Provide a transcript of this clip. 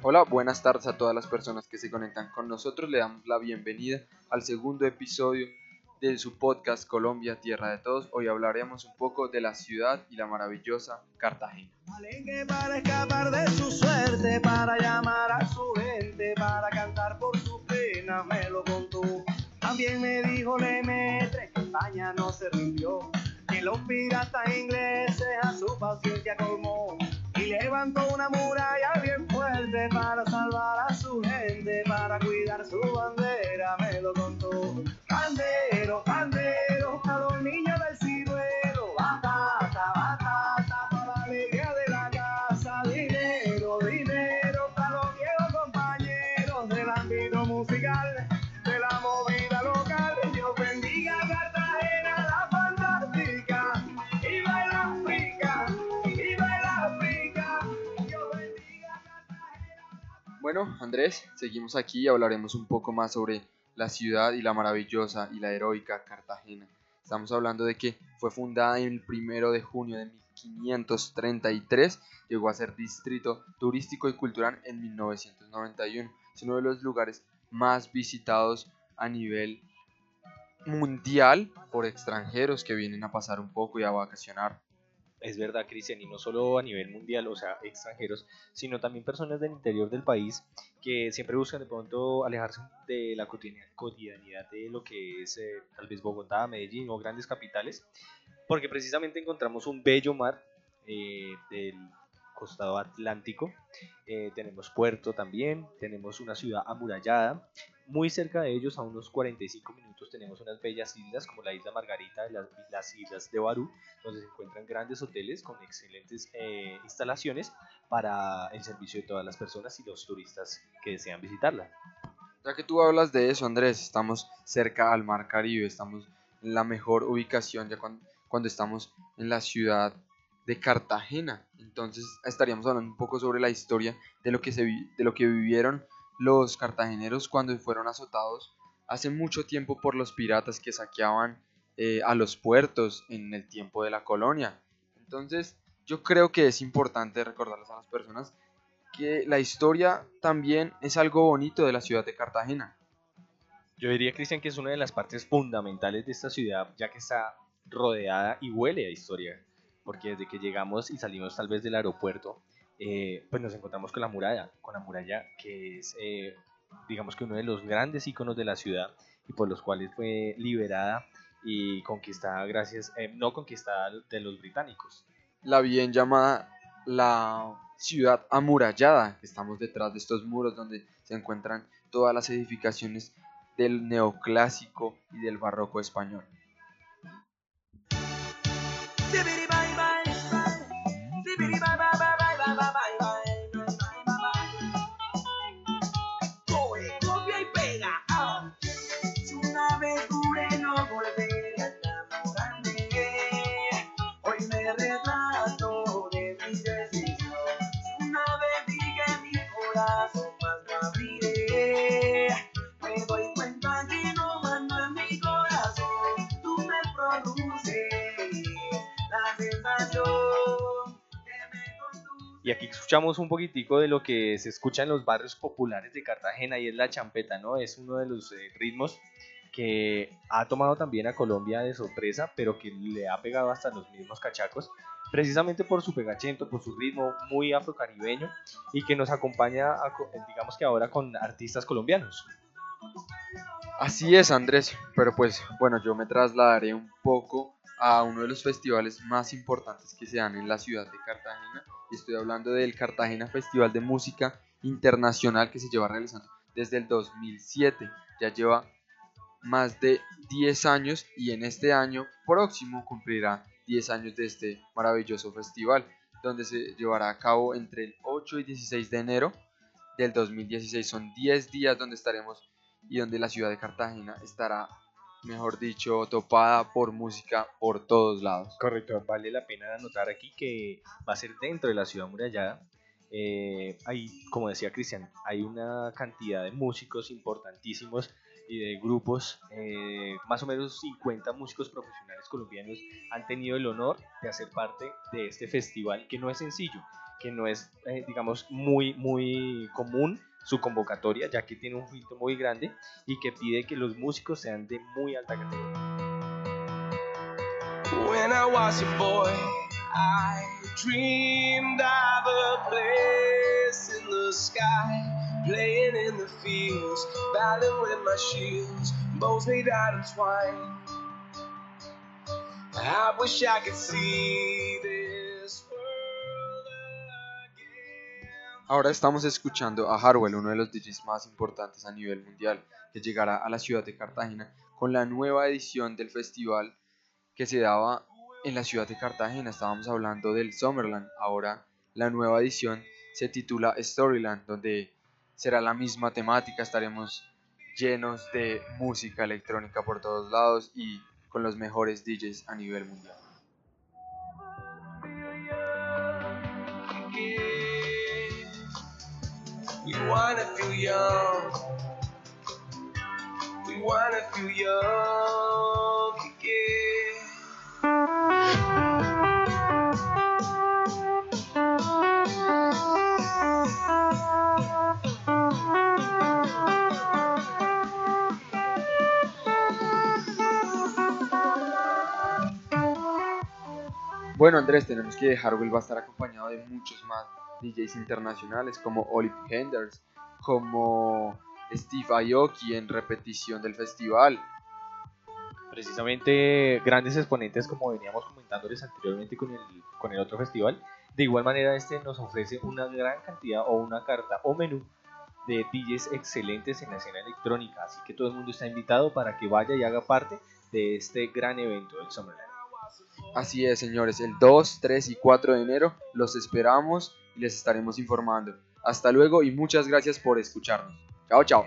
Hola, buenas tardes a todas las personas que se conectan con nosotros. Le damos la bienvenida al segundo episodio de su podcast Colombia, Tierra de Todos. Hoy hablaremos un poco de la ciudad y la maravillosa Cartagena. Para escapar de su suerte, para llamar a su gente, para cantar por su pena, me lo contó. También me dijo Lemetre que España no se rindió, que los piratas ingleses a su paciencia colmó. Y levantó una muralla bien fuerte para salvar a su gente, para cuidar su bandera, me lo contó. Bandero, bandero, a los niños del ciruelo, batata, batata, para la alegría de la casa, dinero, dinero, para los viejos compañeros del ámbito musical, Bueno, Andrés, seguimos aquí y hablaremos un poco más sobre la ciudad y la maravillosa y la heroica Cartagena. Estamos hablando de que fue fundada el primero de junio de 1533, llegó a ser distrito turístico y cultural en 1991. Es uno de los lugares más visitados a nivel mundial por extranjeros que vienen a pasar un poco y a vacacionar. Es verdad, Cristian, y no solo a nivel mundial, o sea, extranjeros, sino también personas del interior del país que siempre buscan de pronto alejarse de la cotidian- cotidianidad de lo que es eh, tal vez Bogotá, Medellín o grandes capitales, porque precisamente encontramos un bello mar eh, del costado atlántico, eh, tenemos puerto también, tenemos una ciudad amurallada, muy cerca de ellos, a unos 45 minutos, tenemos unas bellas islas como la isla Margarita, las, las islas de Barú, donde se encuentran grandes hoteles con excelentes eh, instalaciones para el servicio de todas las personas y los turistas que desean visitarla. Ya que tú hablas de eso, Andrés, estamos cerca al Mar Caribe, estamos en la mejor ubicación ya cuando estamos en la ciudad de Cartagena. Entonces estaríamos hablando un poco sobre la historia de lo que, se de lo que vivieron los cartageneros cuando fueron azotados hace mucho tiempo por los piratas que saqueaban eh, a los puertos en el tiempo de la colonia. Entonces yo creo que es importante recordarles a las personas que la historia también es algo bonito de la ciudad de Cartagena. Yo diría, Cristian, que es una de las partes fundamentales de esta ciudad, ya que está rodeada y huele a historia, porque desde que llegamos y salimos tal vez del aeropuerto, eh, pues nos encontramos con la muralla, con la muralla que es, eh, digamos que uno de los grandes iconos de la ciudad y por los cuales fue liberada y conquistada gracias, eh, no conquistada de los británicos. La bien llamada la ciudad amurallada, estamos detrás de estos muros donde se encuentran todas las edificaciones del neoclásico y del barroco español. Y aquí escuchamos un poquitico de lo que se escucha en los barrios populares de Cartagena y es la champeta, ¿no? Es uno de los eh, ritmos que ha tomado también a Colombia de sorpresa, pero que le ha pegado hasta los mismos cachacos, precisamente por su pegachento, por su ritmo muy afrocaribeño y que nos acompaña, a digamos que ahora con artistas colombianos. Así es, Andrés, pero pues bueno, yo me trasladaré un poco a uno de los festivales más importantes que se dan en la ciudad de Cartagena. Estoy hablando del Cartagena Festival de Música Internacional que se lleva realizando desde el 2007. Ya lleva más de 10 años y en este año próximo cumplirá 10 años de este maravilloso festival, donde se llevará a cabo entre el 8 y 16 de enero del 2016. Son 10 días donde estaremos y donde la ciudad de Cartagena estará, mejor dicho, topada por música por todos lados. Correcto, vale la pena anotar aquí que va a ser dentro de la ciudad murallada. Eh, hay, como decía Cristian, hay una cantidad de músicos importantísimos y de grupos, eh, más o menos 50 músicos profesionales colombianos han tenido el honor de hacer parte de este festival que no es sencillo, que no es, eh, digamos, muy, muy común su convocatoria, ya que tiene un filtro muy grande y que pide que los músicos sean de muy alta categoría. When I was a boy, I dreamed of a place in the sky, playing in the fields, battling with my shields, bows made out of twine. I wish I could see Ahora estamos escuchando a Harwell, uno de los DJs más importantes a nivel mundial, que llegará a la ciudad de Cartagena con la nueva edición del festival que se daba en la ciudad de Cartagena. Estábamos hablando del Summerland. Ahora la nueva edición se titula Storyland, donde será la misma temática. Estaremos llenos de música electrónica por todos lados y con los mejores DJs a nivel mundial. Wanna feel young. We wanna feel young again. Bueno Andrés, tenemos que Harwell va a estar acompañado de muchos más DJs internacionales como Olive Henders, como Steve Aoki en repetición del festival. Precisamente grandes exponentes como veníamos comentándoles anteriormente con el, con el otro festival. De igual manera este nos ofrece una gran cantidad o una carta o menú de DJs excelentes en la escena electrónica. Así que todo el mundo está invitado para que vaya y haga parte de este gran evento del Summerland. Así es, señores, el 2, 3 y 4 de enero los esperamos les estaremos informando. Hasta luego y muchas gracias por escucharnos. Chao, chao.